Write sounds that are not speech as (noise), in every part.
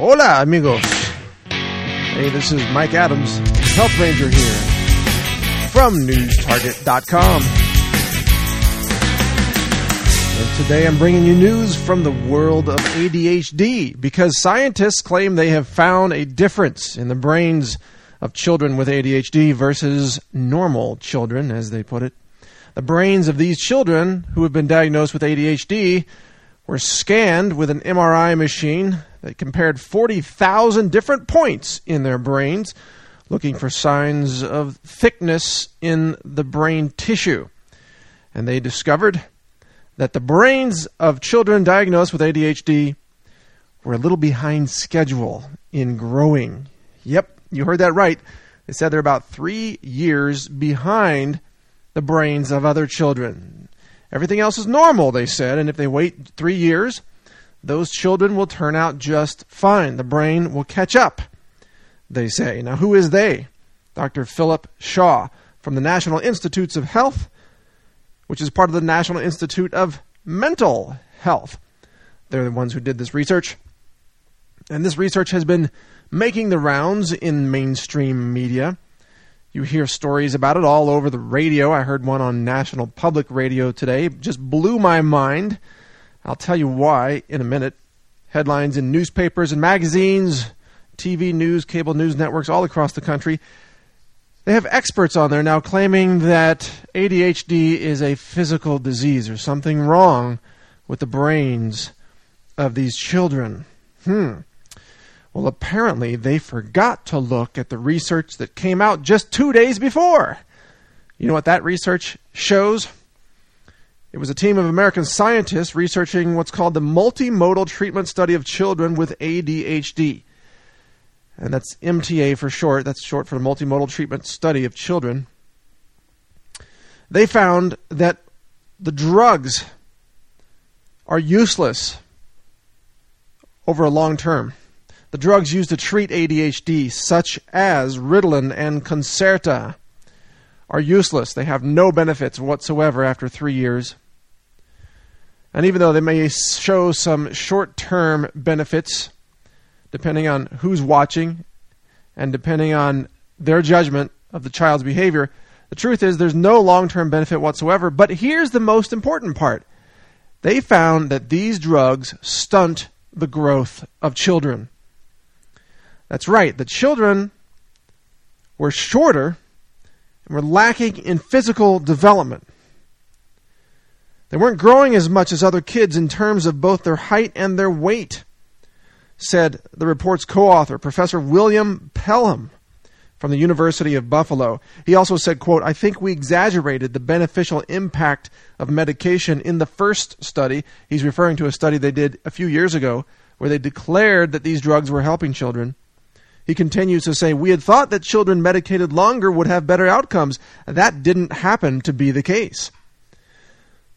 Hola, amigos. Hey, this is Mike Adams, Health Ranger here from NewsTarget.com. And today I'm bringing you news from the world of ADHD because scientists claim they have found a difference in the brains of children with ADHD versus normal children, as they put it. The brains of these children who have been diagnosed with ADHD were scanned with an MRI machine that compared 40,000 different points in their brains, looking for signs of thickness in the brain tissue. And they discovered that the brains of children diagnosed with ADHD were a little behind schedule in growing. Yep, you heard that right. They said they're about three years behind the brains of other children. Everything else is normal, they said, and if they wait three years, those children will turn out just fine. The brain will catch up, they say. Now, who is they? Dr. Philip Shaw from the National Institutes of Health, which is part of the National Institute of Mental Health. They're the ones who did this research. And this research has been making the rounds in mainstream media. You hear stories about it all over the radio. I heard one on National Public Radio today. It just blew my mind. I'll tell you why in a minute. Headlines in newspapers and magazines, TV news, cable news networks all across the country. They have experts on there now claiming that ADHD is a physical disease or something wrong with the brains of these children. Hmm. Well, apparently they forgot to look at the research that came out just two days before. You know what that research shows? It was a team of American scientists researching what's called the Multimodal Treatment Study of Children with ADHD. And that's MTA for short. That's short for the Multimodal Treatment Study of Children. They found that the drugs are useless over a long term. The drugs used to treat ADHD, such as Ritalin and Concerta, are useless. They have no benefits whatsoever after three years. And even though they may show some short term benefits, depending on who's watching and depending on their judgment of the child's behavior, the truth is there's no long term benefit whatsoever. But here's the most important part they found that these drugs stunt the growth of children. That's right, the children were shorter were lacking in physical development. They weren't growing as much as other kids in terms of both their height and their weight, said the report's co author, Professor William Pelham from the University of Buffalo. He also said, quote, I think we exaggerated the beneficial impact of medication in the first study. He's referring to a study they did a few years ago where they declared that these drugs were helping children. He continues to say, We had thought that children medicated longer would have better outcomes. That didn't happen to be the case.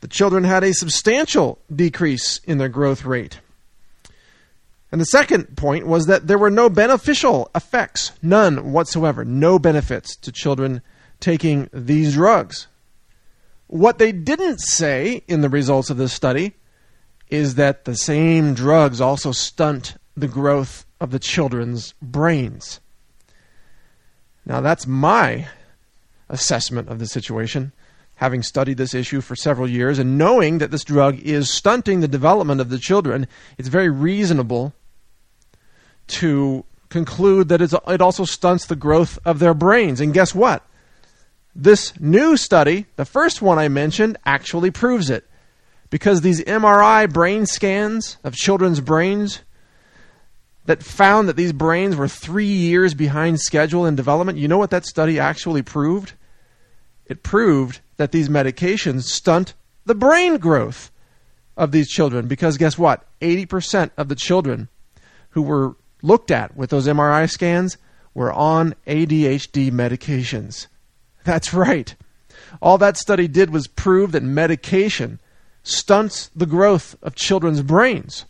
The children had a substantial decrease in their growth rate. And the second point was that there were no beneficial effects, none whatsoever, no benefits to children taking these drugs. What they didn't say in the results of this study is that the same drugs also stunt the growth of the children's brains. Now, that's my assessment of the situation, having studied this issue for several years and knowing that this drug is stunting the development of the children. It's very reasonable to conclude that it also stunts the growth of their brains. And guess what? This new study, the first one I mentioned, actually proves it. Because these MRI brain scans of children's brains that found that these brains were three years behind schedule in development. You know what that study actually proved? It proved that these medications stunt the brain growth of these children because guess what? 80% of the children who were looked at with those MRI scans were on ADHD medications. (laughs) That's right. All that study did was prove that medication stunts the growth of children's brains.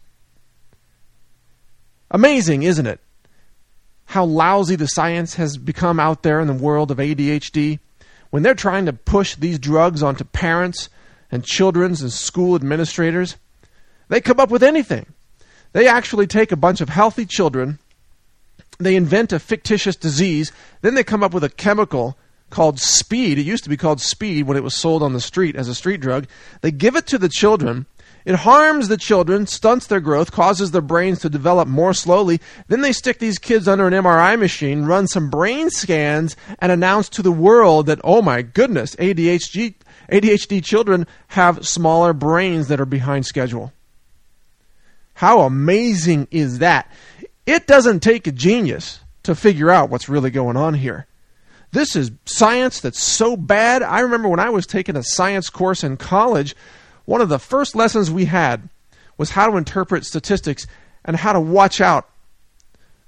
Amazing, isn't it? How lousy the science has become out there in the world of ADHD. When they're trying to push these drugs onto parents and children's and school administrators, they come up with anything. They actually take a bunch of healthy children, they invent a fictitious disease, then they come up with a chemical called speed. It used to be called speed when it was sold on the street as a street drug. They give it to the children. It harms the children, stunts their growth, causes their brains to develop more slowly. Then they stick these kids under an MRI machine, run some brain scans, and announce to the world that, oh my goodness, ADHD, ADHD children have smaller brains that are behind schedule. How amazing is that? It doesn't take a genius to figure out what's really going on here. This is science that's so bad. I remember when I was taking a science course in college, one of the first lessons we had was how to interpret statistics and how to watch out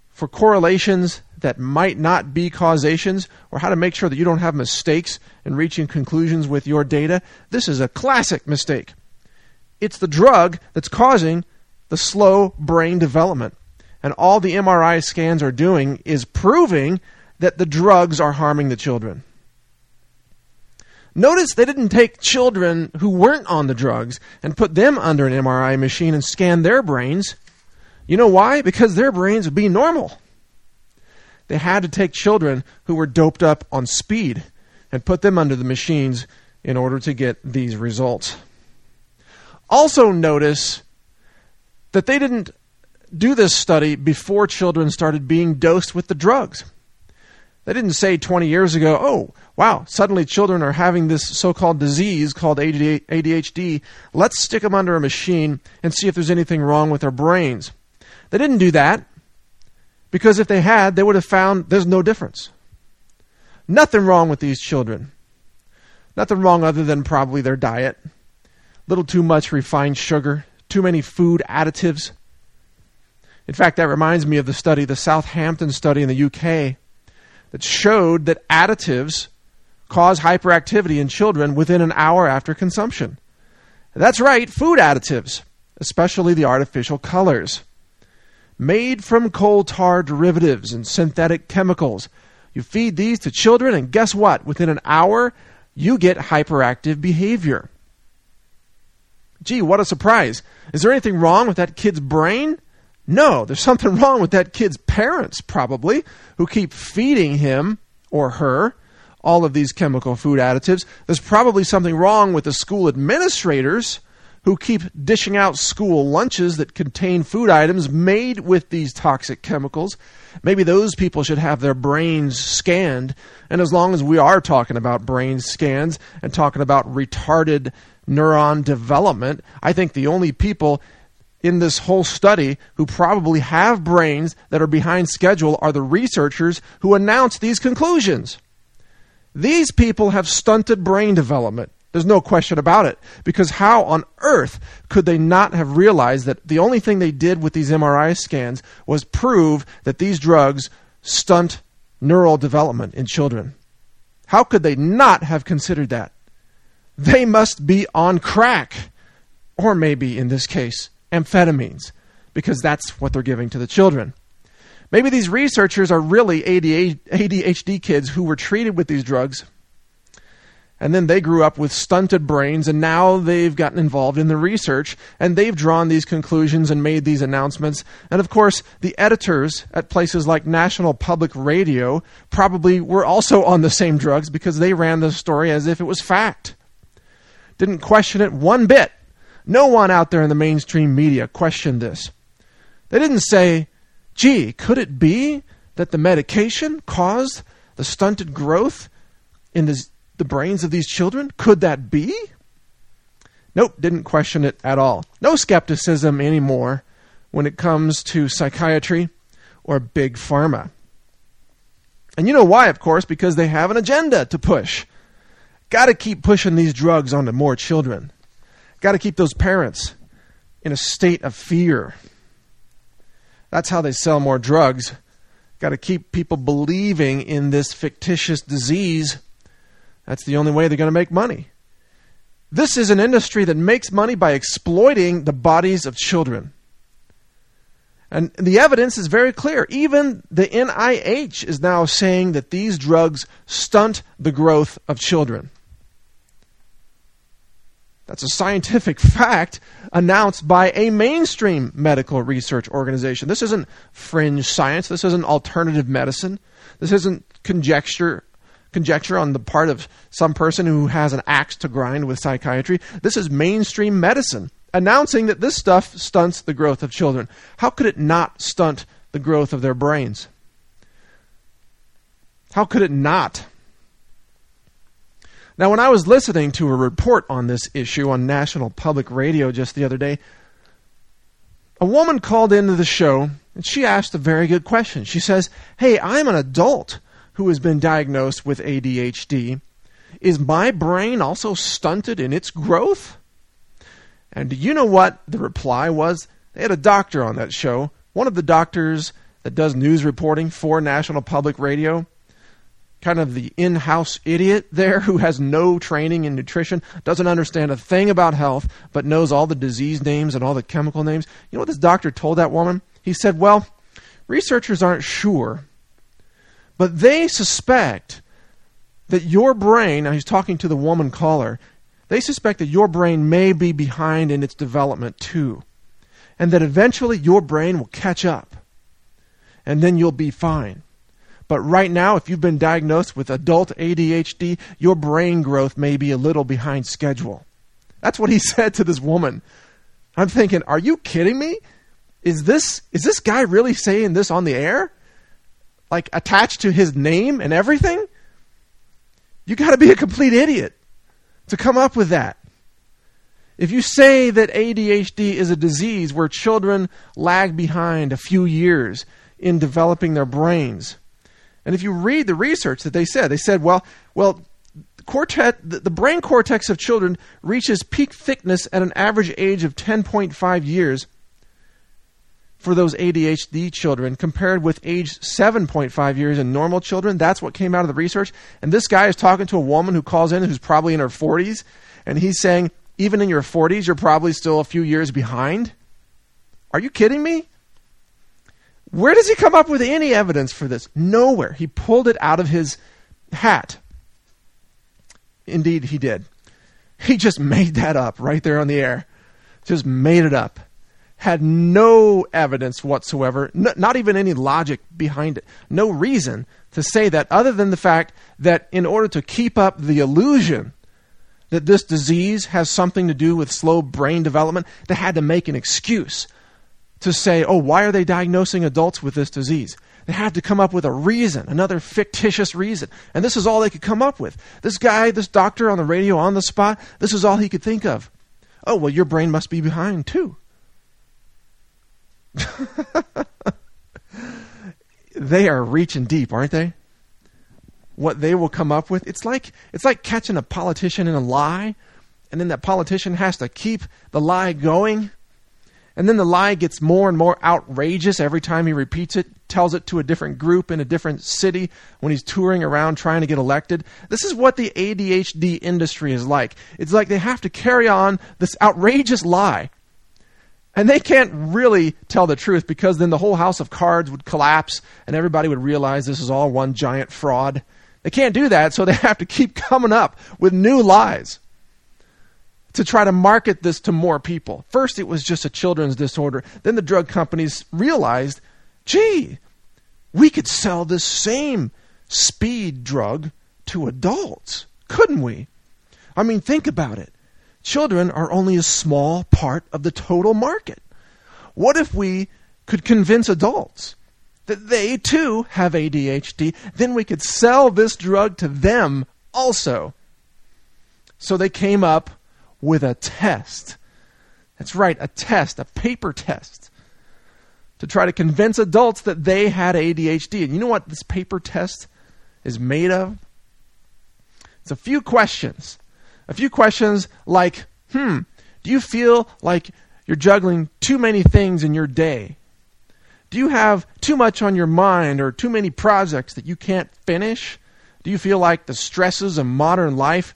for correlations that might not be causations or how to make sure that you don't have mistakes in reaching conclusions with your data. This is a classic mistake. It's the drug that's causing the slow brain development. And all the MRI scans are doing is proving that the drugs are harming the children. Notice they didn't take children who weren't on the drugs and put them under an MRI machine and scan their brains. You know why? Because their brains would be normal. They had to take children who were doped up on speed and put them under the machines in order to get these results. Also, notice that they didn't do this study before children started being dosed with the drugs. They didn't say 20 years ago, oh, wow, suddenly children are having this so called disease called ADHD. Let's stick them under a machine and see if there's anything wrong with their brains. They didn't do that because if they had, they would have found there's no difference. Nothing wrong with these children. Nothing wrong other than probably their diet. Little too much refined sugar, too many food additives. In fact, that reminds me of the study, the Southampton study in the UK that showed that additives cause hyperactivity in children within an hour after consumption. That's right, food additives, especially the artificial colors. Made from coal tar derivatives and synthetic chemicals. You feed these to children, and guess what? Within an hour, you get hyperactive behavior. Gee, what a surprise. Is there anything wrong with that kid's brain? No, there's something wrong with that kid's parents, probably, who keep feeding him or her all of these chemical food additives. There's probably something wrong with the school administrators who keep dishing out school lunches that contain food items made with these toxic chemicals. Maybe those people should have their brains scanned. And as long as we are talking about brain scans and talking about retarded neuron development, I think the only people in this whole study who probably have brains that are behind schedule are the researchers who announced these conclusions. These people have stunted brain development. There's no question about it. Because how on earth could they not have realized that the only thing they did with these MRI scans was prove that these drugs stunt neural development in children? How could they not have considered that? They must be on crack. Or maybe, in this case, amphetamines because that's what they're giving to the children. Maybe these researchers are really ADHD kids who were treated with these drugs and then they grew up with stunted brains and now they've gotten involved in the research and they've drawn these conclusions and made these announcements. And of course the editors at places like national public radio probably were also on the same drugs because they ran the story as if it was fact. Didn't question it one bit no one out there in the mainstream media questioned this. They didn't say, gee, could it be that the medication caused the stunted growth in this, the brains of these children? Could that be? Nope, didn't question it at all. No skepticism anymore when it comes to psychiatry or big pharma. And you know why, of course, because they have an agenda to push. Got to keep pushing these drugs onto more children. Got to keep those parents in a state of fear. That's how they sell more drugs. Got to keep people believing in this fictitious disease. That's the only way they're going to make money. This is an industry that makes money by exploiting the bodies of children. And the evidence is very clear. Even the NIH is now saying that these drugs stunt the growth of children. That's a scientific (laughs) fact announced by a mainstream medical research organization. This isn't fringe science. This isn't alternative medicine. This isn't conjecture conjecture on the part of some person who has an axe to grind with psychiatry. This is mainstream medicine announcing that this stuff stunts the growth of children. How could it not stunt the growth of their brains? How could it not? Now, when I was listening to a report on this issue on National Public Radio just the other day, a woman called into the show and she asked a very good question. She says, Hey, I'm an adult who has been diagnosed with ADHD. Is my brain also stunted in its growth? And do you know what the reply was? They had a doctor on that show, one of the doctors that does news reporting for National Public Radio kind of the in house idiot there who has no training in nutrition, doesn't understand a thing about health, but knows all the disease names and all the chemical names. You know what this doctor told that woman? He said, Well, researchers aren't sure, but they suspect that your brain, now he's talking to the woman caller, they suspect that your brain may be behind in its development too, and that eventually your brain will catch up, and then you'll be fine. But right now, if you've been diagnosed with adult ADHD, your brain growth may be a little behind schedule. That's what he (laughs) said to this woman. I'm thinking, are you kidding me? Is this is this guy really saying this on the air? Like attached to his name and everything? You got to be a complete idiot to come up with that. If you say that ADHD is a disease where children lag behind a few years in developing their brains, and if you read the research that they said, they said, well, well, cortex, the brain cortex of children reaches peak thickness at an average age of 10.5 years for those ADHD children compared with age 7.5 years in normal children. That's what came out of the research. And this guy is talking to a woman who calls in who's probably in her 40s, and he's saying, even in your 40s, you're probably still a few years behind. Are you kidding me? Where does he come up with any evidence for this? Nowhere. He pulled it out of his hat. Indeed, he did. He just made that up right there on the air. Just made it up. Had no evidence whatsoever, not even any logic behind it. No reason to say that other than the fact that in order to keep up the illusion that this disease has something to do with slow brain development, they had to make an excuse to say, oh, why are they diagnosing adults with this disease? They had to come up with a reason, another fictitious reason. And this is all they could come up with. This guy, this doctor on the radio on the spot, this is all he could think of. Oh, well, your brain must be behind too. (laughs) they are reaching deep, aren't they? What they will come up with. It's like it's like catching a politician in a lie, and then that politician has to keep the lie going and then the lie gets more and more outrageous every time he repeats it, tells it to a different group in a different city when he's touring around trying to get elected. This is what the ADHD industry is like. It's like they have to carry on this outrageous lie. And they can't really tell the truth because then the whole house of cards would collapse and everybody would realize this is all one giant fraud. They can't do that, so they have to keep (laughs) coming up with new lies to try to market this to more people. First, it was just a children's disorder. Then the drug companies realized, gee, we could sell this same speed drug to adults, couldn't we? I mean, think about it. Children are only a small part of the total market. What if we could convince adults that they too have ADHD? Then we could sell this drug to them also. So they came up with a test. That's right, a test, a paper test, to try to convince adults that they had ADHD. And you know what this paper test is made of? It's a few questions. A few questions like, hmm, do you feel like you're juggling too many things in your day? Do you have too much on your mind or too many projects that you can't finish? Do you feel like the stresses of modern life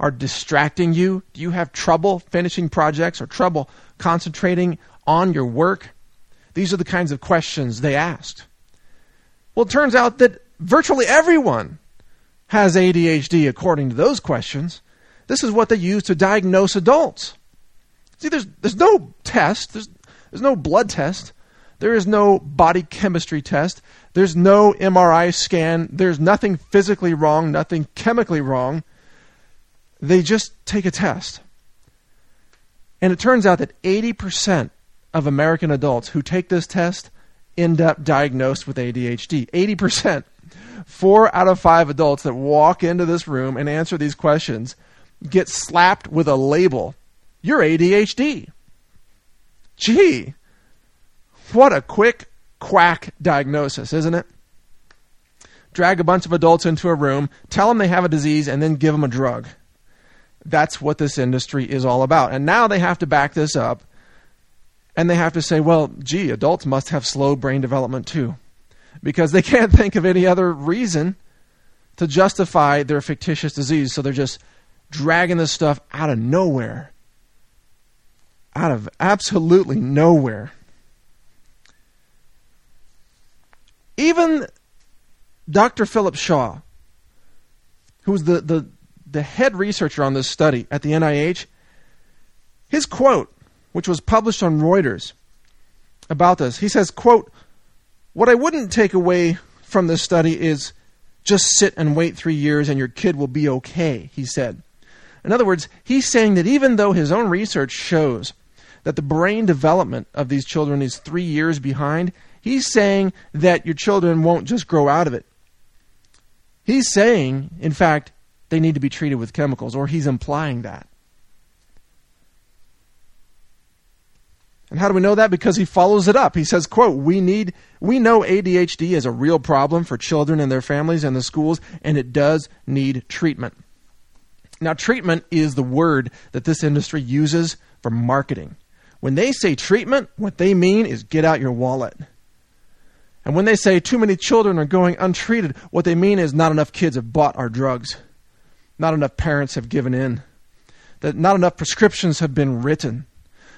are distracting you? Do you have trouble finishing projects or trouble concentrating on your work? These are the kinds of questions they asked. Well, it turns out that virtually everyone has ADHD according to those questions. This is what they use to diagnose adults. See, there's, there's no test, there's, there's no blood test, there is no body chemistry test, there's no MRI scan, there's nothing physically wrong, nothing chemically wrong. They just take a test. And it turns out that 80% of American adults who take this test end up diagnosed with ADHD. 80%. Four out of five adults that walk into this room and answer these questions get slapped with a label. You're ADHD. Gee, what a quick quack diagnosis, isn't it? Drag a bunch of adults into a room, tell them they have a disease, and then give them a drug. That's what this industry is all about. And now they have to back this up and they have to say, well, gee, adults must have slow brain development too. Because they (laughs) can't think of any other reason to justify their fictitious disease. So they're just dragging this stuff out of nowhere. Out of absolutely nowhere. Even Dr. Philip Shaw, who was the, the, the head researcher on this study at the NIH, his quote, which was published on Reuters about this, he says, quote, What I wouldn't take away from this study is just sit and wait three years and your kid will be okay, he said. In other words, he's saying that even though his own research shows that the brain development of these children is three years behind, he's saying that your children won't just grow out of it. He's saying, in fact, they need to be treated with chemicals, or he's implying that. And how do we know that? Because he follows it up. He says, quote, we need, we know ADHD is a real problem for children and their families and the schools, and it does need treatment. Now, treatment is the word that this industry uses for marketing. When they say treatment, what they mean is get out your wallet. And when they say too many children are going untreated, what they mean is not enough kids have bought our drugs. Not enough parents have given in. That not enough prescriptions have been written.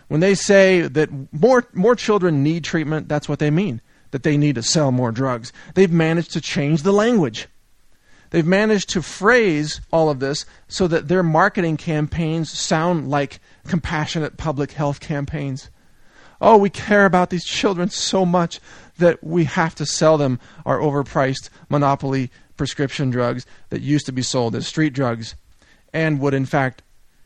When they say that more, more children need treatment, that's what they mean. That they need to sell more drugs. They've managed to change the language. They've managed to phrase all of this so that their marketing campaigns sound like compassionate public health campaigns. Oh, we care about these children so much that we have to sell them our overpriced monopoly prescription drugs that used to be sold as street drugs and would, in fact,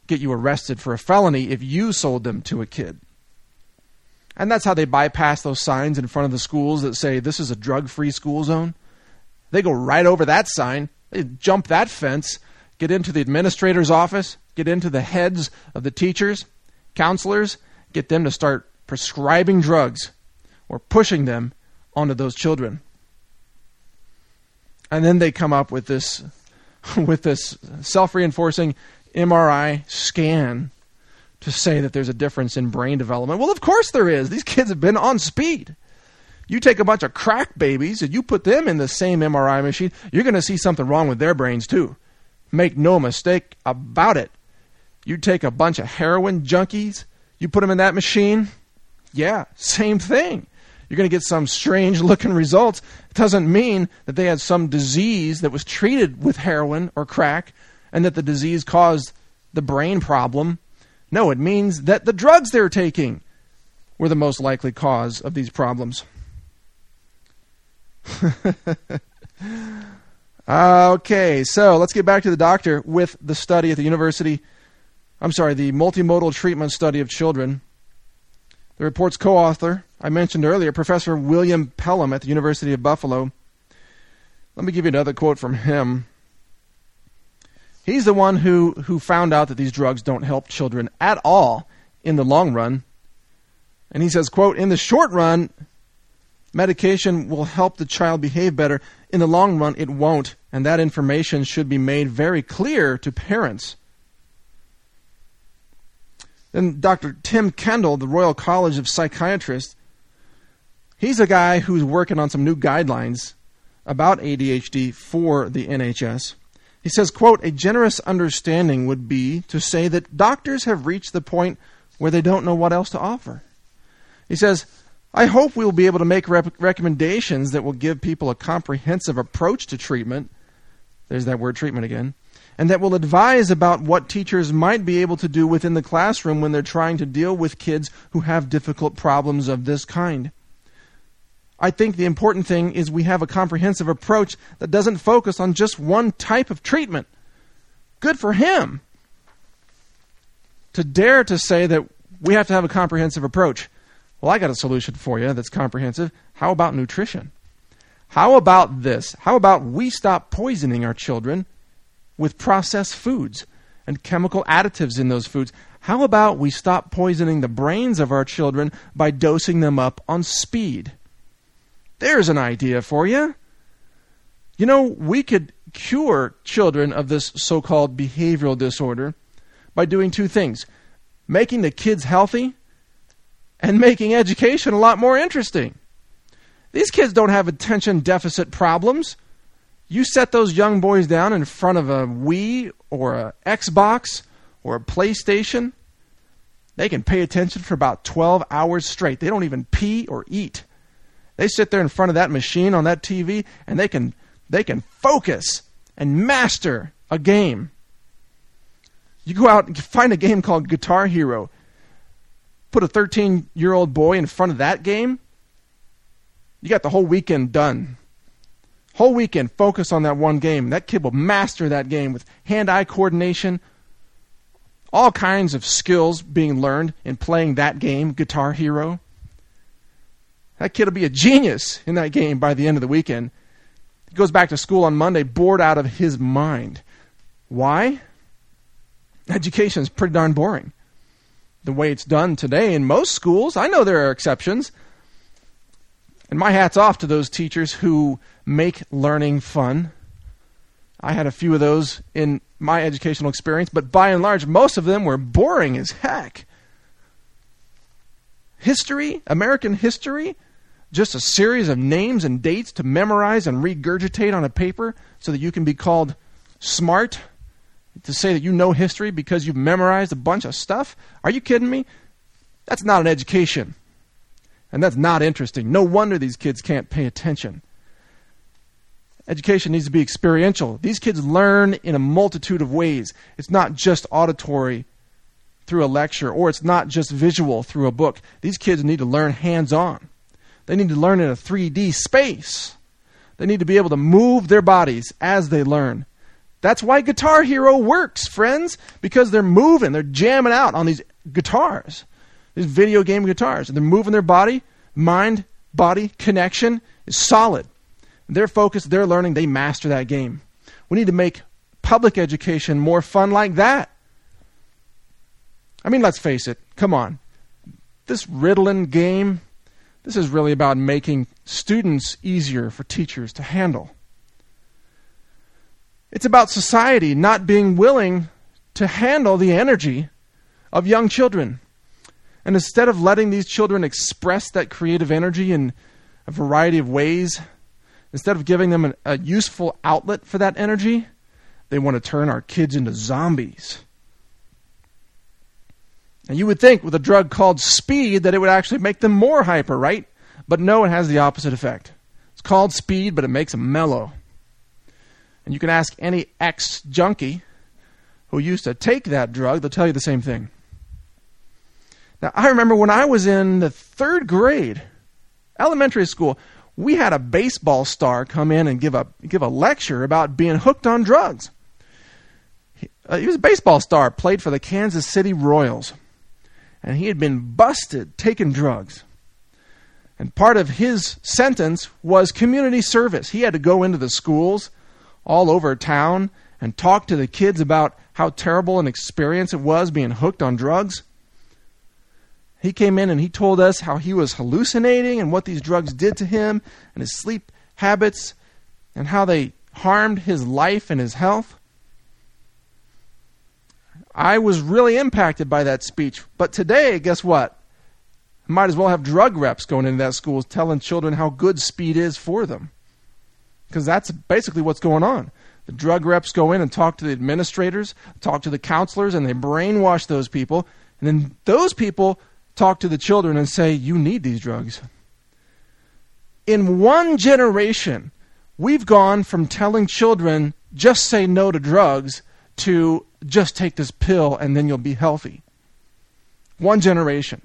get you arrested for a felony if you sold them to a kid. And that's how they bypass those signs in front of the schools that say this is a drug free school zone. They go right over that sign, they jump that fence, get into the administrator's office, get into the heads of the teachers, counselors, get them to start prescribing drugs or pushing them onto those children. And then they come up with this (laughs) with this self-reinforcing MRI scan to say that there's a difference in brain development. Well, of course there is. These kids have been on speed. You take a bunch of crack babies and you put them in the same MRI machine, you're going to see something wrong with their brains too. Make no mistake about it. You take a bunch of heroin junkies, you put them in that machine, yeah, same thing. You're going to get some strange looking results. It doesn't mean that they had some disease that was treated with heroin or crack and that the disease caused the brain problem. No, it means that the drugs they're taking were the most likely cause of these problems. (laughs) okay, so let's get back to the doctor with the study at the university. I'm sorry, the multimodal treatment study of children. The report's co author, I mentioned earlier, Professor William Pelham at the University of Buffalo. Let me give you another quote from him. He's the one who, who found out that these drugs don't help children at all in the long run. And he says, quote, in the short run, medication will help the child behave better. In the long run, it won't. And that information should be made very clear to parents. Then Dr. Tim Kendall, the Royal College of Psychiatrists, he's a guy who's working on some new guidelines about ADHD for the NHS. He says, quote, a generous understanding would be to say that doctors have reached the point where they don't know what else to offer. He says, I hope we will be able to make rep- recommendations that will give people a comprehensive approach to treatment. There's that word treatment again. and that will advise about what teachers might be able to do within the classroom when they're trying to deal with kids who have difficult problems of this kind. I think the important thing is we have a comprehensive approach that doesn't focus on just one type of treatment. Good for him to dare to say that we have to have a comprehensive approach. Well, I got a solution for you that's comprehensive. How about nutrition? How about this? How about we stop poisoning our children with processed foods and chemical additives in those foods? How about we stop poisoning the brains of our children by dosing them up on speed? There's an idea for you. You know, we could cure children of this so called behavioral disorder by doing two things making the kids healthy and making education a lot more interesting. These kids don't have attention deficit problems. You set those young boys down in front of a Wii or a Xbox or a PlayStation, they can pay attention for about 12 hours straight. They don't even pee or eat. They sit there in front of that machine on that TV and they can they can focus and master a game. You go out and find a game called Guitar Hero. Put a 13 year old boy in front of that game. You got the whole weekend done. Whole weekend, focus on that one game. That kid will master that game with hand eye coordination, all kinds of skills being learned in playing that game, Guitar Hero. That kid will be a genius in that game by the end of the weekend. He goes back to school on Monday bored out of his mind. Why? Education is pretty darn boring. The way it's done today in most schools, I know there are exceptions. And my hat's off to those teachers who make learning fun. I had a few of those in my educational experience, but by and large, most of them were boring as heck. History, American history, just a series of names and dates to memorize and regurgitate on a paper so that you can be called smart to say that you know history because you've memorized a bunch of stuff? Are you kidding me? That's not an education. And that's not interesting. No wonder these kids can't pay attention. Education needs to be experiential. These kids learn in a multitude of ways. It's not just auditory through a lecture, or it's not just visual through a book. These kids need to learn hands on. They need to learn in a 3D space. They need to be able to move their bodies as they learn. That's why Guitar Hero works, friends, because they're moving, they're jamming out on these guitars, these video game guitars. They're moving their body, mind, body connection is solid. Their focus, their learning, they master that game. We need to make public education more fun like that. I mean, let's face it. Come on. This Ritalin game, this is really about making students easier for teachers to handle. It's about society not being willing to handle the energy of young children. And instead of letting these children express that creative energy in a variety of ways, instead of giving them a useful outlet for that energy, they want to turn our kids into zombies. And you would think with a drug called speed that it would actually make them more hyper, right? But no, it has the opposite effect. It's called speed, but it makes them mellow. And you can ask any ex junkie who used to take that drug, they'll tell you the same thing. Now, I remember when I was in the third grade, elementary school, we had a baseball star come in and give a, give a lecture about being hooked on drugs. He, uh, he was a baseball star, played for the Kansas City Royals. And he had been busted taking drugs. And part of his sentence was community service. He had to go into the schools all over town and talk to the kids about how terrible an experience it was being hooked on drugs. He came in and he told us how he was hallucinating and what these drugs did to him and his sleep habits and how they harmed his life and his health. I was really impacted by that speech. But today, guess what? might as well have drug reps going into that school telling children how good speed is for them because that's basically what's going on. The drug reps go in and talk to the administrators, talk to the counselors, and they brainwash those people. And then those people talk to the children and say, You need these drugs. In one generation, we've gone from telling children, just say no to drugs, to just take this pill and then you'll be healthy. One generation.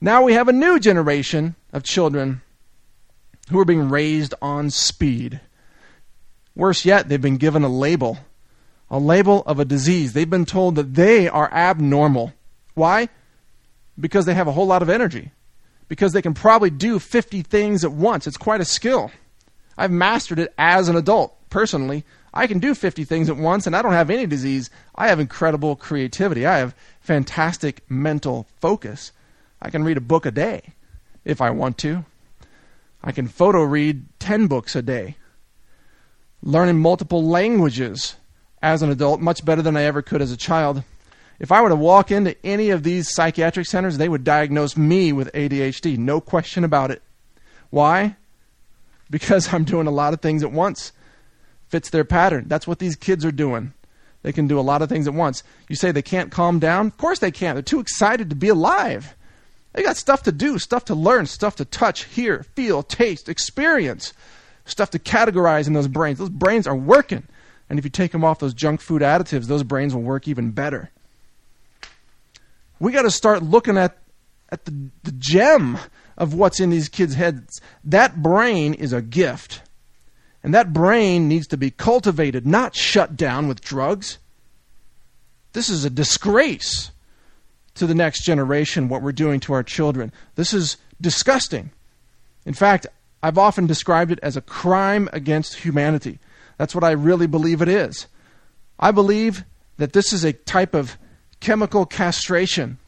Now we have a new generation of children who are being raised on speed. Worse yet, they've been given a label, a label of a disease. They've been told that they are abnormal. Why? Because they have a whole lot of energy. Because they can probably do 50 things at once. It's quite a skill. I've mastered it as an adult, personally. I can do 50 things at once and I don't have any disease. I have incredible creativity. I have fantastic mental focus. I can read a book a day if I want to. I can photo read 10 books a day. Learning multiple languages as an adult, much better than I ever could as a child. If I were to walk into any of these psychiatric centers, they would diagnose me with ADHD. No question about it. Why? Because (laughs) I'm doing a lot of things at once. Fits their pattern. That's what these kids are doing. They can do a lot of things at once. You say they can't calm down? Of course they can't. They're too excited to be alive. They got stuff to do, stuff to learn, stuff to touch, hear, feel, taste, experience, stuff to categorize in those brains. Those brains are working. And if you take them off those junk food additives, those brains will work even better. We got to start looking at, at the, the gem of what's in these kids' heads. That brain is a gift. And that brain needs to be cultivated, not shut down with drugs. This is a disgrace to the next generation what we're doing to our children. This is disgusting. In fact, I've often described it as a crime against humanity. That's what I really believe it is. I believe that this is a type of chemical castration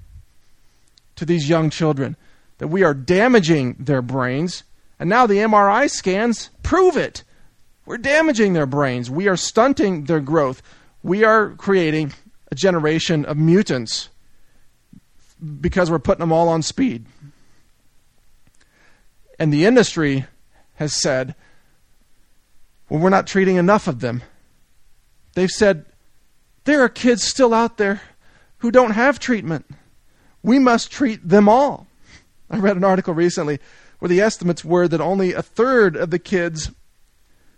to these young children, that we are damaging their brains, and now the MRI scans prove it. We're damaging their brains. We are stunting their growth. We are creating a generation of mutants because we're putting them all on speed. And the industry has said, well, we're not treating enough of them. They've said, there are kids still out there who don't have treatment. We must treat them all. I read an article recently where the estimates were that only a third of the kids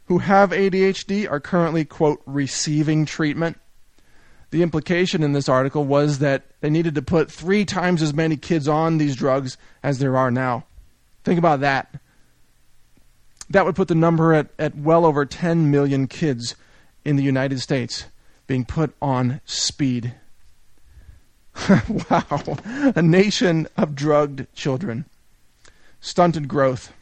who have ADHD are currently, quote, receiving treatment. The implication in this article was that they needed to put three times as many kids on these drugs as there are now. Think about that. That would put the number at, at well over 10 million kids in the United States being put on speed. (laughs) wow. A nation of drugged children. Stunted growth.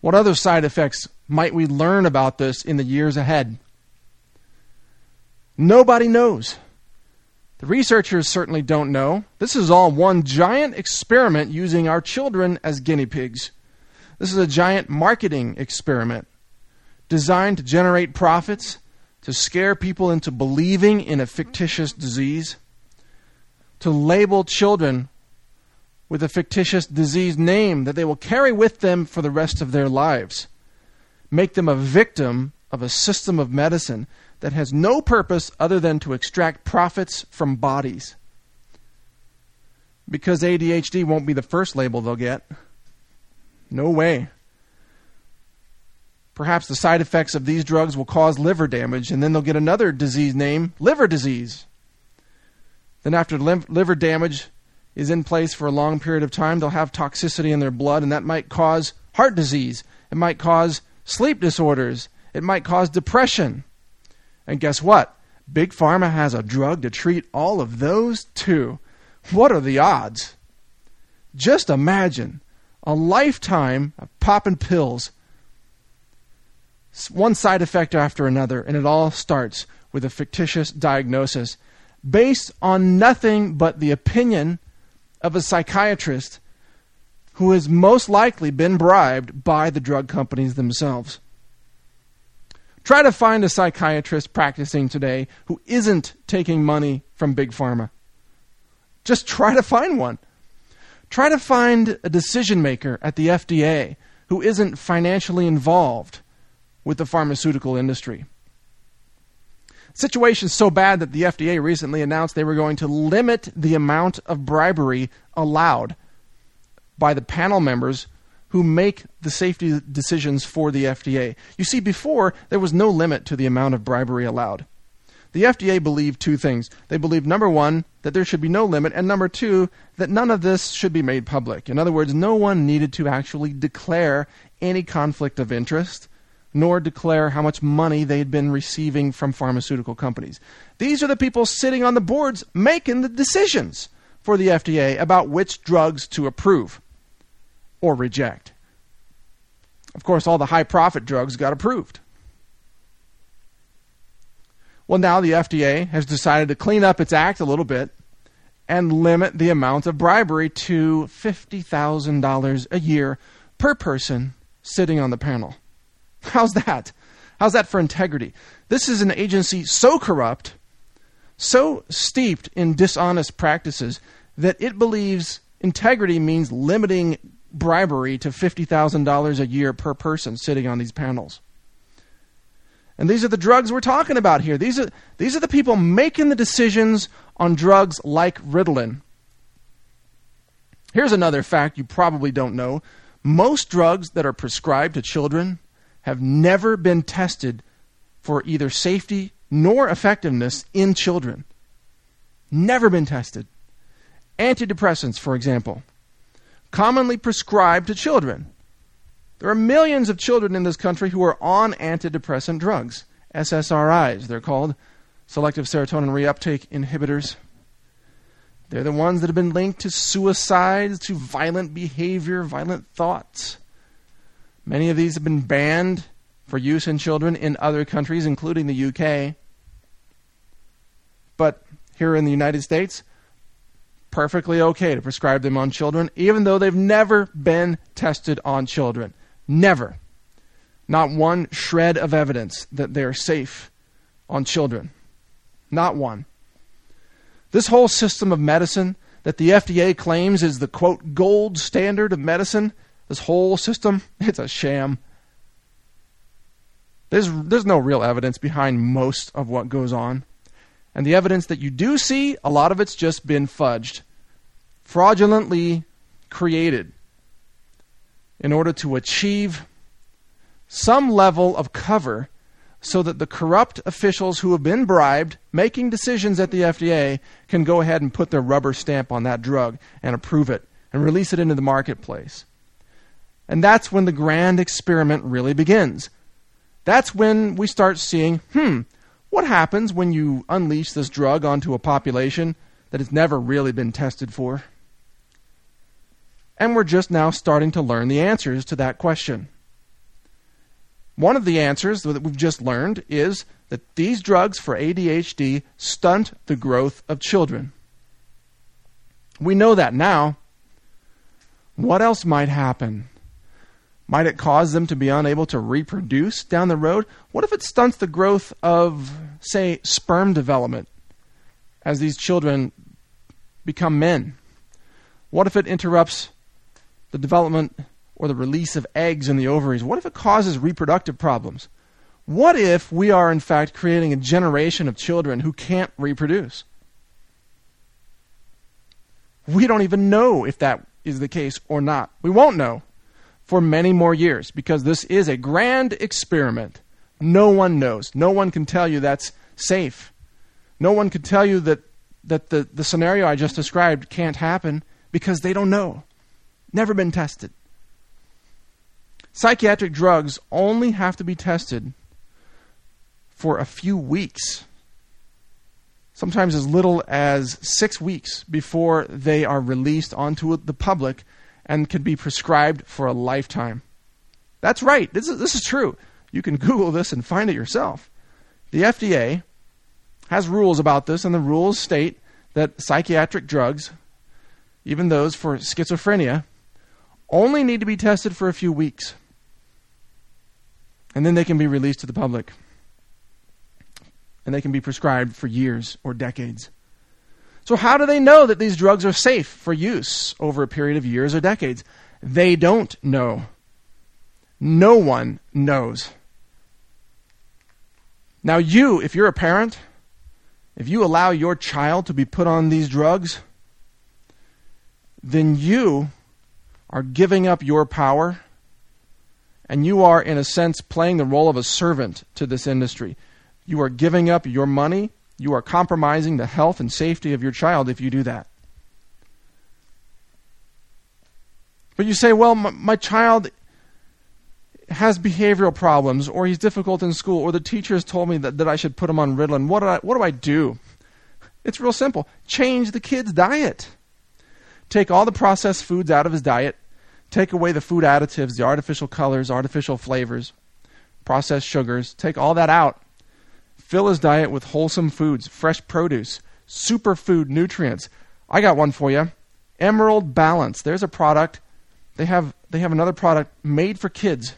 What other side effects might we learn about this in the years ahead? Nobody knows. The researchers certainly don't know. This is all one giant experiment using our children as guinea pigs. This is a giant marketing experiment designed to generate profits, to scare people into believing in a fictitious disease, to label children with a fictitious disease name that they will carry with them for the rest of their lives, make them a victim of a system of medicine that has no purpose other than to extract profits from bodies. Because ADHD won't be the first label they'll get. No way. Perhaps the side effects of these drugs will cause liver damage, and then they'll get another disease name liver disease. Then, after liver damage is in place for a long period of time, they'll have toxicity in their blood, and that might cause heart disease. It might cause sleep disorders. It might cause depression. And guess what? Big Pharma has a drug to treat all of those too. What are the odds? Just imagine a lifetime of popping pills, one side effect after another, and it all starts with a fictitious diagnosis based on nothing but the opinion of a psychiatrist who has most likely been bribed by the drug companies themselves. Try to find a psychiatrist practicing today who isn't taking money from Big Pharma. Just try to find one. Try to find a decision maker at the FDA who isn't financially involved with the pharmaceutical industry. The situation is so bad that the FDA recently announced they were going to limit the amount of bribery allowed by the panel members who make the safety decisions for the FDA. You see, before, there was no limit to the amount of bribery allowed. The FDA believed two things. They believed, number one, that there should be no limit, and number two, that none of this should be made public. In other words, no one needed to actually declare any conflict of interest, nor declare how much money they had been receiving from pharmaceutical companies. These are the people sitting on the boards making the decisions for the FDA about which drugs to approve or reject. Of course, all the high profit drugs got approved. Well, now the FDA has decided to clean up its act a little bit and limit the amount of bribery to $50,000 a year per person sitting on the panel. (laughs) How's that? How's that for integrity? This is an agency so corrupt, so steeped in dishonest practices, that it believes integrity means limiting bribery to $50,000 a year per person sitting on these panels. And these are the drugs we're talking about here. These are, these are the people making the decisions on drugs like Ritalin. Here's another fact you probably don't know most drugs that are prescribed to children have never been tested for either safety nor effectiveness in children. Never been tested. Antidepressants, for example commonly prescribed to children. There are millions of children in this country who are on antidepressant drugs, SSRIs, they're called, selective serotonin reuptake inhibitors. They're the ones that have been linked to suicides, to violent behavior, violent thoughts. Many of these have been banned for use in children in other countries, including the UK. But here in the United States, perfectly okay to prescribe them on children, even though they've never been tested on children. Never. Not one shred of evidence that they are safe on children. Not one. This whole system of medicine that the FDA claims is the quote gold standard of medicine, this whole system, (laughs) it's a sham. There's, there's no real evidence behind most of what goes on. And the evidence that you do see, a lot of it's just been fudged, fraudulently created in order to achieve some level of cover so that the corrupt officials who have been bribed making decisions at the FDA can go ahead and put their rubber stamp on that drug and approve it and release it into the marketplace. And that's when the grand experiment really begins. That's when we start seeing, hmm, what happens when you unleash this drug onto a population that has never really been tested for? And we're just now starting to learn the answers to that question. One of the answers that we've just learned is that these drugs for ADHD stunt the growth of children. We know that now. What else might happen? Might it cause them to be unable to reproduce down the road? What if it stunts the growth of, say, sperm development as these children become men? What if it interrupts the development or the release of eggs in the ovaries? What if it causes reproductive problems? What if we are, in fact, creating a generation of children who can't reproduce? We don't even know if that is the case or not. We won't know for many more years because this is a grand experiment. No one knows. No one can tell you that's safe. No one can tell you that, that the, the scenario I just described can't happen because they don't know. Never been tested. Psychiatric drugs only have to be tested for a few weeks, sometimes as little as six weeks before they are released onto the public and can be prescribed for a lifetime. That's right. This is, this is true. You can (laughs) Google this and find it yourself. The FDA has rules about this, and the rules state that psychiatric drugs, even those for schizophrenia, only need to be tested for a few weeks. And then they can be released to the public. And they can be prescribed for years or decades. So, how do they know that these drugs are safe for use over a period of years or decades? They don't know. No one knows. Now, you, if you're a parent, if you allow your child to be put on these drugs, then you are giving up your power, and you are, in a sense, playing the role of a servant to this industry. You are giving up your money. You are compromising the health and safety of your child if you do that. But you say, well, my, my child has behavioral problems, or he's difficult in school, or the teacher has told me that, that I should put him on Ritalin. What do, I, what do I do? It's real simple. Change the kid's diet. Take all the processed foods out of his diet. Take away the food additives, the artificial colors, artificial flavors, processed sugars. Take all that out. Fill his diet with wholesome foods, fresh produce, superfood nutrients. I got one for you. Emerald Balance. There's a product they have they have another product made for kids.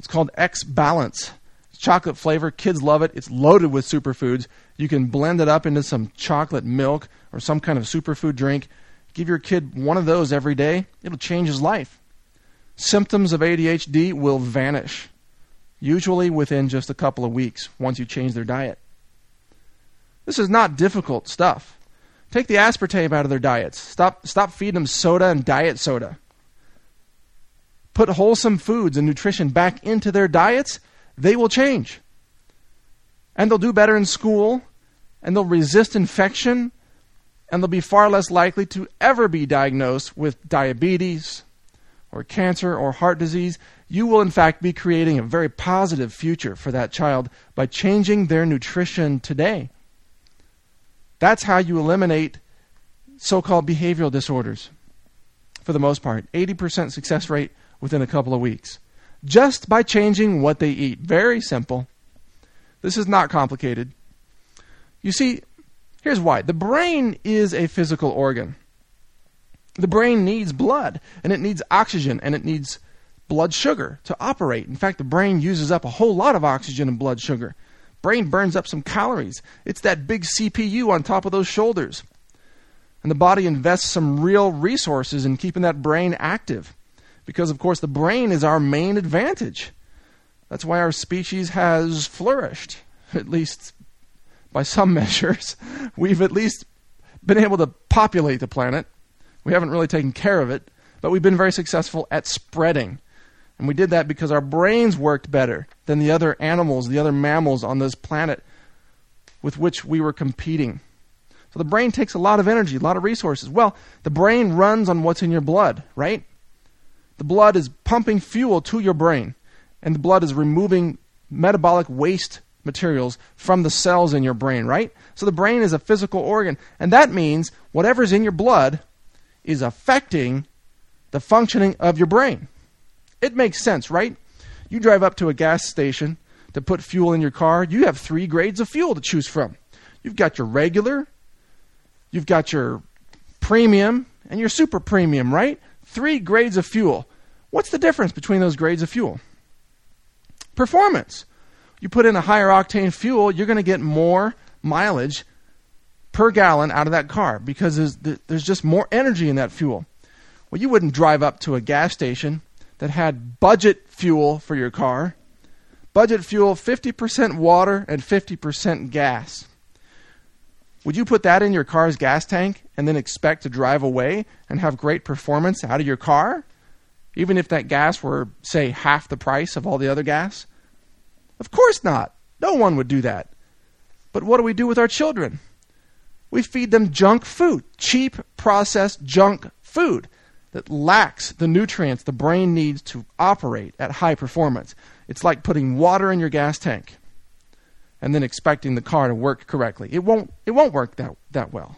It's called X Balance. It's chocolate flavor. Kids love it. It's loaded with superfoods. You can blend it up into some chocolate milk or some kind of superfood drink. Give your kid one of those every day. It'll change his life. Symptoms of ADHD will vanish, usually within just a couple of weeks once you change their diet. This is not difficult stuff. Take the aspartame out of their diets. Stop, stop feeding them soda and diet soda. Put wholesome foods and nutrition back into their diets. They will change. And they'll do better in school, and they'll resist infection, and they'll be far less likely to ever be diagnosed with diabetes or cancer or heart disease. You will, in fact, be creating a very positive future for that child by changing their nutrition today. That's how you eliminate so called behavioral disorders for the most part. 80% success rate within a couple of weeks. Just by changing what they eat. Very simple. This is not complicated. You see, here's why the brain is a physical organ. The brain needs blood, and it needs oxygen, and it needs blood sugar to operate. In fact, the brain uses up a whole lot of oxygen and blood sugar. Brain burns up some calories. It's that big CPU on top of those shoulders. And the body invests some real resources in keeping that brain active. Because, of course, the brain is our main advantage. That's why our species has flourished, (laughs) at least by some (laughs) measures. We've at least been able to populate the planet. We haven't really taken care of it, but we've been very successful at spreading. And we did that because our brains worked better than the other animals, the other mammals on this planet with which we were competing. So the brain takes a lot of energy, a lot of resources. Well, the brain runs on what's in your blood, right? The blood is pumping fuel to your brain, and the blood is removing metabolic waste materials from the cells in your brain, right? So the brain is a physical organ, and that means whatever's in your blood is affecting the functioning of your brain. It makes sense, right? You drive up to a gas station to put fuel in your car, you have three grades of fuel to choose from. You've got your regular, you've got your premium, and your super premium, right? Three grades of fuel. What's the difference between those grades of fuel? Performance. You put in a higher octane fuel, you're going to get more mileage per gallon out of that car because there's, there's just more energy in that fuel. Well, you wouldn't drive up to a gas station that had budget fuel for your car. Budget fuel, 50% water and 50% gas. Would you put that in your car's gas tank and then expect to drive away and have great performance out of your car? Even if that gas were, say, half the price of all the other gas? Of course not. No one would do that. But what do we do with our children? We feed them junk food, cheap, processed junk food that lacks the nutrients the brain needs to operate at high performance. It's like putting water in your gas tank and then expecting the car to work correctly. It won't it won't work that that well.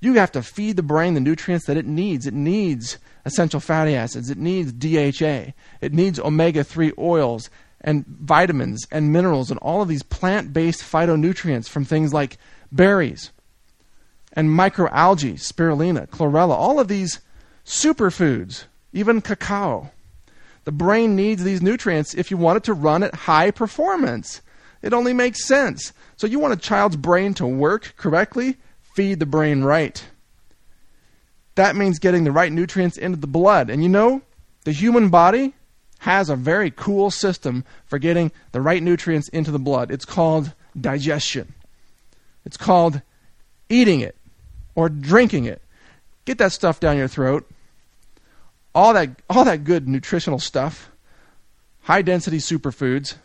You have to feed the brain the nutrients that it needs. It needs essential fatty acids, it needs DHA, it needs omega-3 oils and vitamins and minerals and all of these plant-based phytonutrients from things like berries and microalgae, spirulina, chlorella, all of these superfoods, even cacao. The brain needs these nutrients if you want it to run at high performance. It only makes sense. So, you want a child's brain to work correctly? Feed the brain right. That means getting the right nutrients into the blood. And you know, the human body has a very cool system for getting the right nutrients into the blood. It's called digestion, it's called eating it or drinking it. Get that stuff down your throat. all that all that good nutritional stuff, high density superfoods.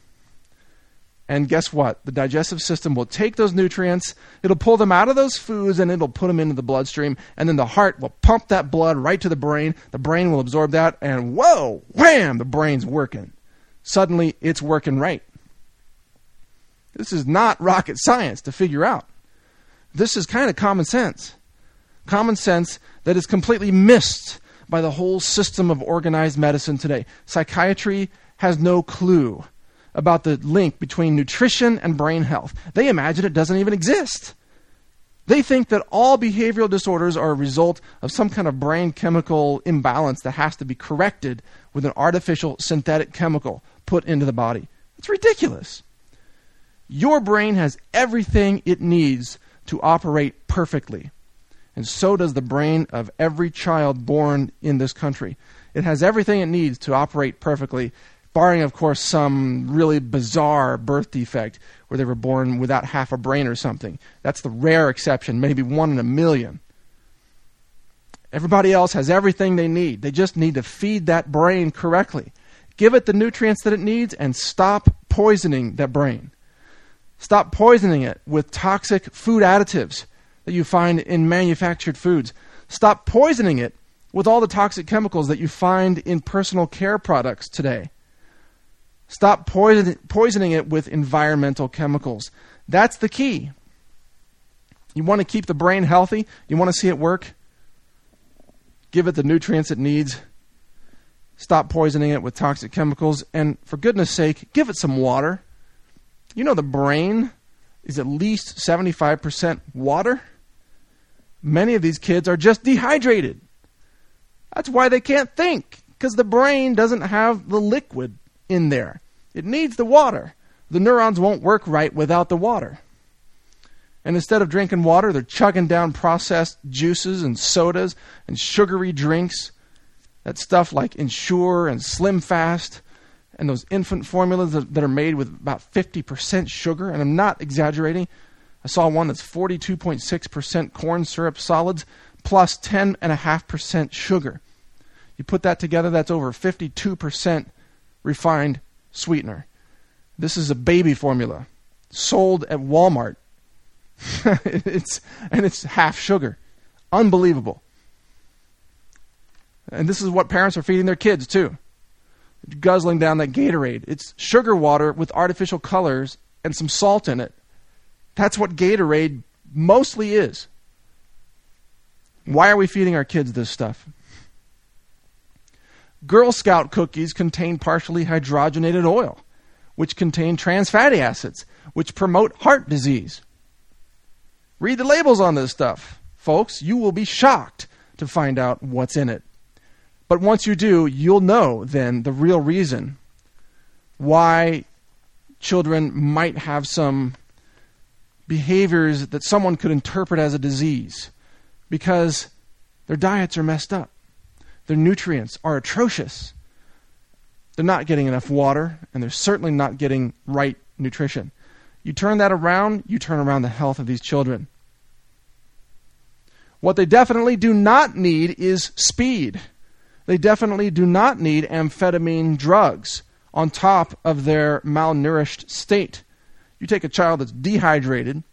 And guess what? The digestive system will take those nutrients, it'll pull them out of those foods and it'll put them into the bloodstream. And then the heart will pump that blood right to the brain. The brain will absorb that, and whoa, wham, the brain's working. Suddenly, it's working right. This is not rocket science to figure out. This is kind of common sense. Common sense that is completely missed by the whole system of organized medicine today. Psychiatry has no clue about the link between nutrition and brain health. They imagine it doesn't even exist. They think that all behavioral disorders are a result of some kind of brain chemical imbalance that has to be corrected with an artificial synthetic chemical put into the body. It's ridiculous. Your brain has everything it needs to operate perfectly. And so does the brain of every child born in this country. It has everything it needs to operate perfectly barring, of course, some really bizarre birth defect where they were born without half a brain or something. That's the rare exception, maybe one in a million. Everybody else has everything they need. They just need to feed that brain correctly. Give it the nutrients that it needs and stop poisoning that brain. Stop poisoning it with toxic food additives that you find in manufactured foods. Stop poisoning it with all the toxic chemicals that you find in personal care products today. Stop poison, poisoning it with environmental chemicals. That's the key. You want to keep the brain healthy? You want to see it work? Give it the nutrients it needs. Stop poisoning it with toxic chemicals. And for goodness sake, give it some water. You know, the brain is at least 75% water. Many of these kids are just dehydrated. That's why they can't think, because the brain doesn't have the liquid in there. It needs the water. The neurons won't work right without the water. And instead of drinking water, they're chugging down processed juices and sodas and sugary drinks. That stuff like Ensure and Slim Fast and those infant formulas that are made with about 50% sugar. And I'm not exaggerating. I saw one that's 42.6% corn syrup solids plus 10.5% sugar. You put that together, that's over 52% refined sweetener. This is a baby formula sold at Walmart. (laughs) it's and it's half sugar. Unbelievable. And this is what parents are feeding their kids too. Guzzling down that Gatorade. It's sugar water with artificial colors and some salt in it. That's what Gatorade mostly is. Why are we feeding our kids this stuff? Girl Scout cookies contain partially hydrogenated oil, which contain trans fatty acids, which promote heart disease. Read the labels on this stuff, folks. You will be shocked to find out what's in it. But once you do, you'll know then the real reason why children might have some behaviors that someone could interpret as a disease because their diets are messed up. Their nutrients are atrocious. They're not getting enough water, and they're certainly not getting right nutrition. You turn that around, you turn around the health of these children. What they definitely do not need is speed. They definitely do not need amphetamine drugs on top of their malnourished state. You take a child that's dehydrated,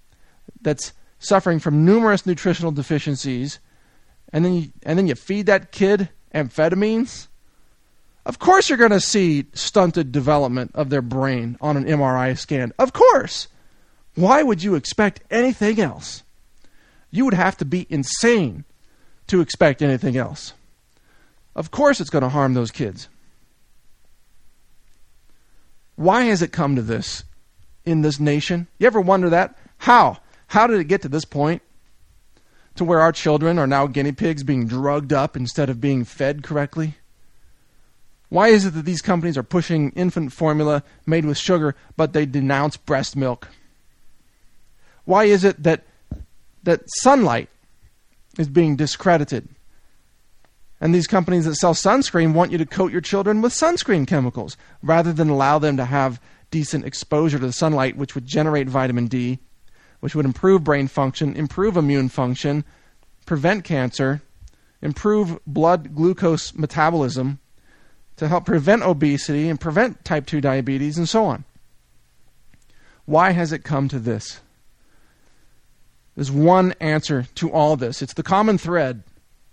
that's suffering from numerous nutritional deficiencies, and then you, and then you feed that kid amphetamines, of course you're going to see stunted development of their brain on an MRI scan. Of course. Why would you expect anything else? You would have to be insane to expect anything else. Of course it's going to harm those kids. Why has it come to this in this nation? You ever wonder that? How? How did it get to this point? to where our children are now guinea pigs being drugged up instead of being fed correctly? Why is it that these companies are pushing infant formula made with sugar, but they denounce breast milk? Why is it that that sunlight is being discredited? And these companies that sell sunscreen want you to coat your children with sunscreen chemicals rather than allow them to have decent exposure to the sunlight, which would generate vitamin D which would improve brain function, improve immune function, prevent cancer, improve blood glucose metabolism, to help prevent obesity and prevent type 2 diabetes, and so on. Why has it come to this? There's one answer to all this. It's the common thread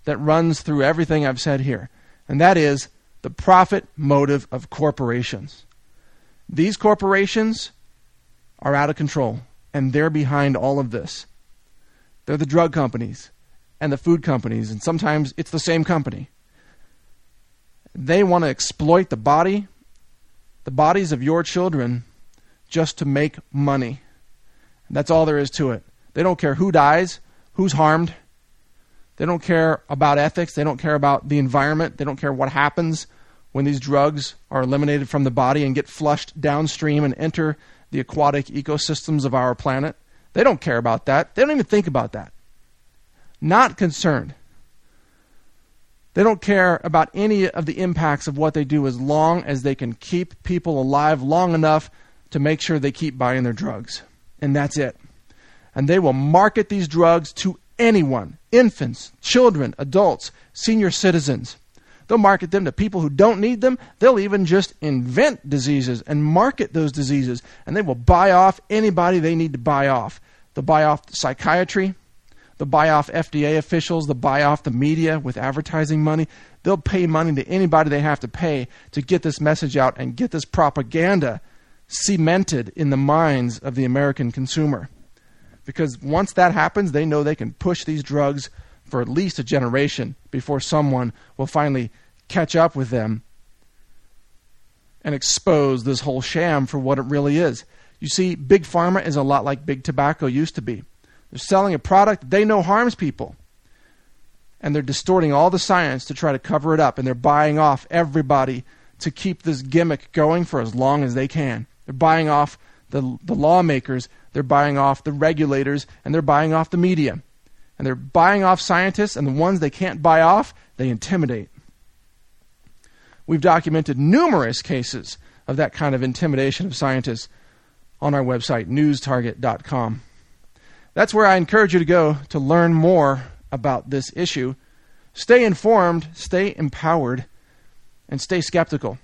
that runs through everything I've said here, and that is the profit motive of corporations. These corporations are out of control, and they're behind all of this. They're the drug companies and the food companies, and sometimes it's the same company. They want to exploit the body, the bodies of your children, just to make money. That's all there is to it. They don't care who dies, who's harmed. They don't care about ethics. They don't care about the environment. They don't care what happens when these drugs are eliminated from the body and get flushed downstream and enter the aquatic ecosystems of our planet. They don't care about that. They don't even think about that. Not concerned. They don't care about any of the impacts of what they do as long as they can keep people alive long enough to make sure they keep buying their drugs. And that's it. And they will market these drugs to anyone infants, children, adults, senior citizens. They'll market them to people who don't need them. They'll even just invent diseases and market those diseases. And they will buy off anybody they need to buy off. They'll buy off psychiatry, They'll buy off FDA officials. They'll buy off the media with advertising money. They'll pay money to anybody they have to pay to get this message out and get this propaganda cemented in the minds of the American consumer. Because once that happens, they know they can push these drugs for at least a generation before someone will finally catch up with them and expose this whole sham for what it really is. You see, Big Pharma is a lot like Big Tobacco used to be. They're selling a product they know harms people. And they're distorting all the science to try to cover it up. And they're buying off everybody to keep this gimmick going for as long as they can. They're buying off the, the lawmakers, they're buying off the regulators, and they're buying off the media. And they're buying off scientists, and the ones they can't buy off, they intimidate. We've documented numerous cases of that kind of intimidation of scientists on our website, newstarget.com. That's where I encourage you to go to learn more about this issue. Stay informed, stay empowered, and stay skeptical.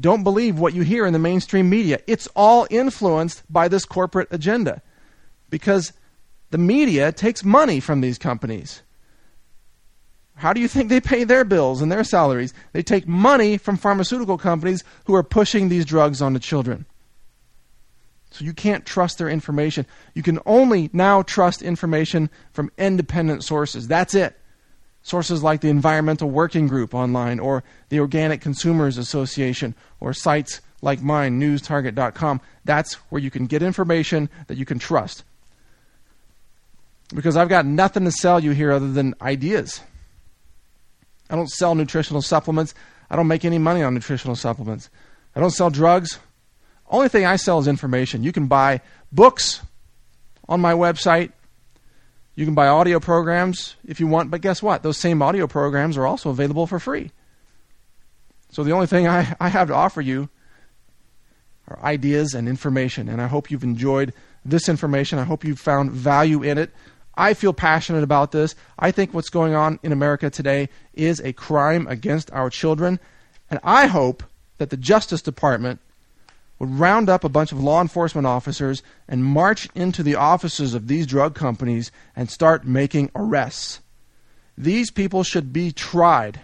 Don't believe what you hear in the mainstream media. It's all influenced by this corporate agenda because the media takes money from these companies. How do you think they pay their bills and their salaries? They take money from pharmaceutical companies who are pushing these drugs onto children. So you can't trust their information. You can only now trust information from independent sources. That's it. Sources like the Environmental Working Group online or the Organic Consumers Association or sites like mine, newstarget.com. That's where you can get information that you can trust. Because I've got nothing to sell you here other than ideas. I don't sell nutritional supplements. I don't make any money on nutritional supplements. I don't sell drugs. Only thing I sell is information. You can buy books on my website. You can buy audio programs if you want, but guess what? Those same audio programs are also available for free. So the only thing I, I have to offer you are ideas and information. And I hope you've enjoyed this information. I hope you've found value in it. I feel passionate about this. I think what's going on in America today is a crime against our children. And I hope that the Justice Department would round up a bunch of law enforcement officers and march into the offices of these drug companies and start making arrests. These people should be tried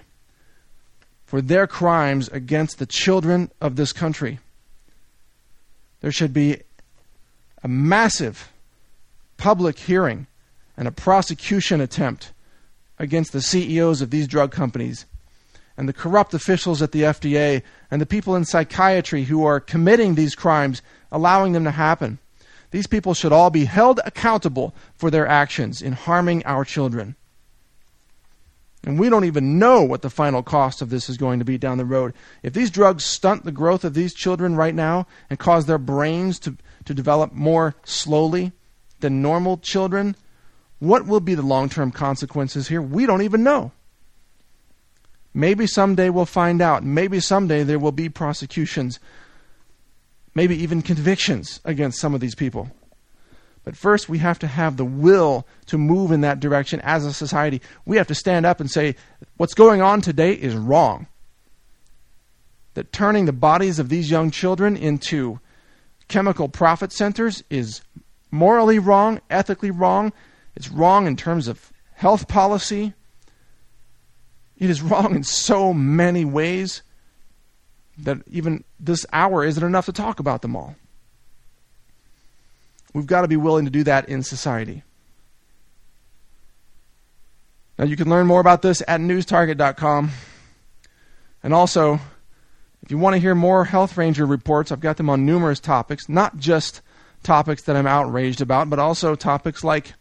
for their crimes against the children of this country. There should be a massive public hearing and a prosecution attempt against the CEOs of these drug companies and the corrupt officials at the FDA and the people in psychiatry who are committing these crimes, allowing them to happen. These people should all be held accountable for their actions in harming our children. And we don't even know what the final cost of this is going to be down the road. If these drugs stunt the growth of these children right now and cause their brains to, to develop more slowly than normal children, what will be the long term consequences here? We don't even know. Maybe someday we'll find out. Maybe someday there will be prosecutions, maybe even convictions against some of these people. But first, we have to have the will to move in that direction as a society. We have to stand up and say, what's going on today is wrong. That turning the bodies of these young children into chemical profit centers is morally wrong, ethically wrong. It's wrong in terms of health policy. It is wrong in so many ways that even this hour isn't enough to talk about them all. We've got to be willing to do that in society. Now, you can learn more about this at newstarget.com. And also, if you want to hear more Health Ranger reports, I've got them on numerous topics, not just topics that I'm outraged about, but also topics like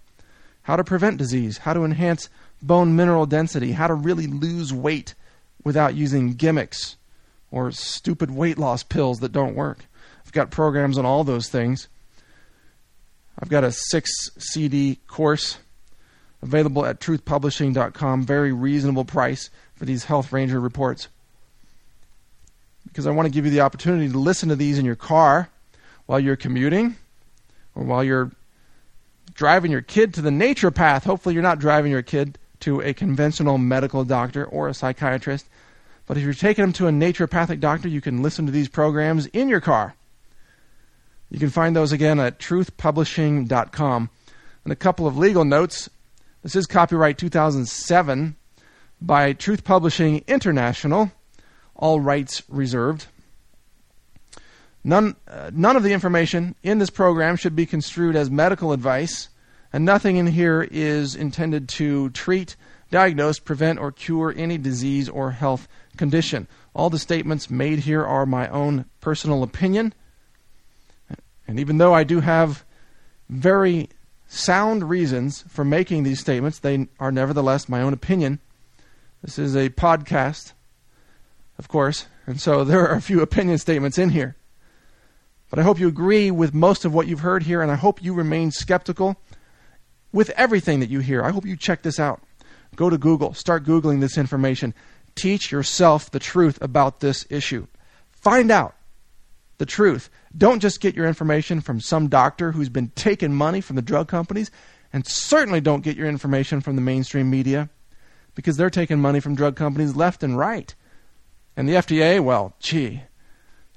how to prevent disease, how to enhance bone mineral density, how to really lose weight without using gimmicks or stupid weight loss pills that don't work. I've got programs on all those things. I've got a six CD course available at truthpublishing.com, very reasonable price for these Health Ranger reports. Because I want to give you the opportunity to listen to these in your car while you're commuting or while you're driving your kid to the naturopath. Hopefully, you're not driving your kid to a conventional medical doctor or a psychiatrist. But if you're taking them to a naturopathic doctor, you can listen to these programs in your car. You can find those again at truthpublishing.com. And a couple of legal notes. This is copyright 2007 by Truth Publishing International, all rights reserved. None, uh, none of the information in this program should be construed as medical advice, and nothing in here is intended to treat, diagnose, prevent, or cure any disease or health condition. All the statements made here are my own personal opinion and even though I do have very sound reasons for making these statements, they are nevertheless my own opinion. This is a podcast, of course, and so (laughs) there are a few opinion statements in here. But I hope you agree with most of what you've heard here, and I hope you remain skeptical with everything that you hear. I hope you check this out. Go to Google, start Googling this information. Teach yourself the truth about this issue. Find out the truth. Don't just get your information from some doctor who's been taking money from the drug companies, and certainly don't get your information from the mainstream media because they're taking money from drug companies left and right. And the FDA, well, gee,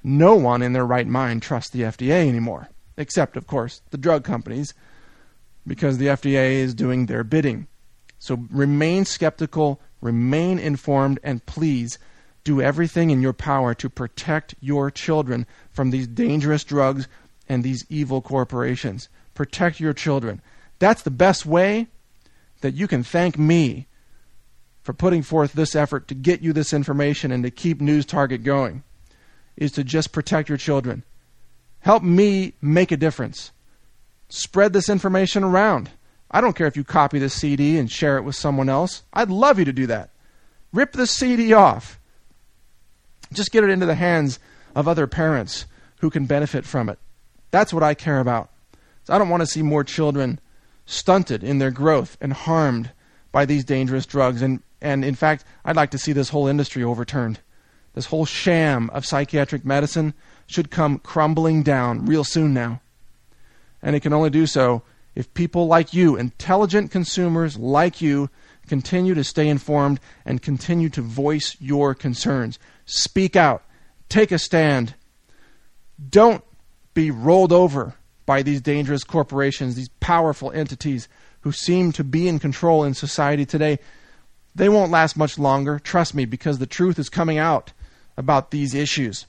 no one in their right mind trusts the FDA anymore, except, of course, the drug companies, because the FDA is doing their bidding. So remain skeptical, remain informed, and please do everything in your power to protect your children from these dangerous drugs and these evil corporations. Protect your children. That's the best way that you can thank me for putting forth this effort to get you this information and to keep News Target going, is to just protect your children. Help me make a difference. Spread this information around. I don't care if you copy this CD and share it with someone else. I'd love you to do that. Rip the CD off just get it into the hands of other parents who can benefit from it. That's what I care about. So I don't want to see more children stunted in their growth and harmed by these dangerous drugs. And, and in fact, I'd like to see this whole industry overturned. This whole sham of psychiatric medicine should come crumbling down real soon now. And it can only do so if people like you, intelligent consumers like you, continue to stay informed and continue to voice your concerns. Speak out. Take a stand. Don't be rolled over by these dangerous corporations, these powerful entities who seem to be in control in society today. They won't last much longer, trust me, because the truth is coming out about these issues.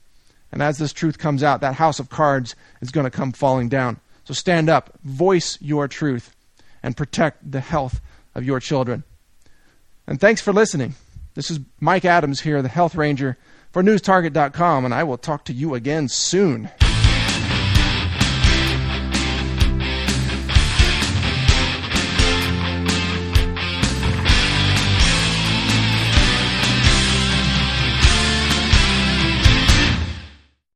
And as this truth comes out, that house of cards is going to come falling down. So stand up, voice your truth, and protect the health of your children. And thanks for listening. This is Mike Adams here, the Health Ranger for NewsTarget.com, and I will talk to you again soon.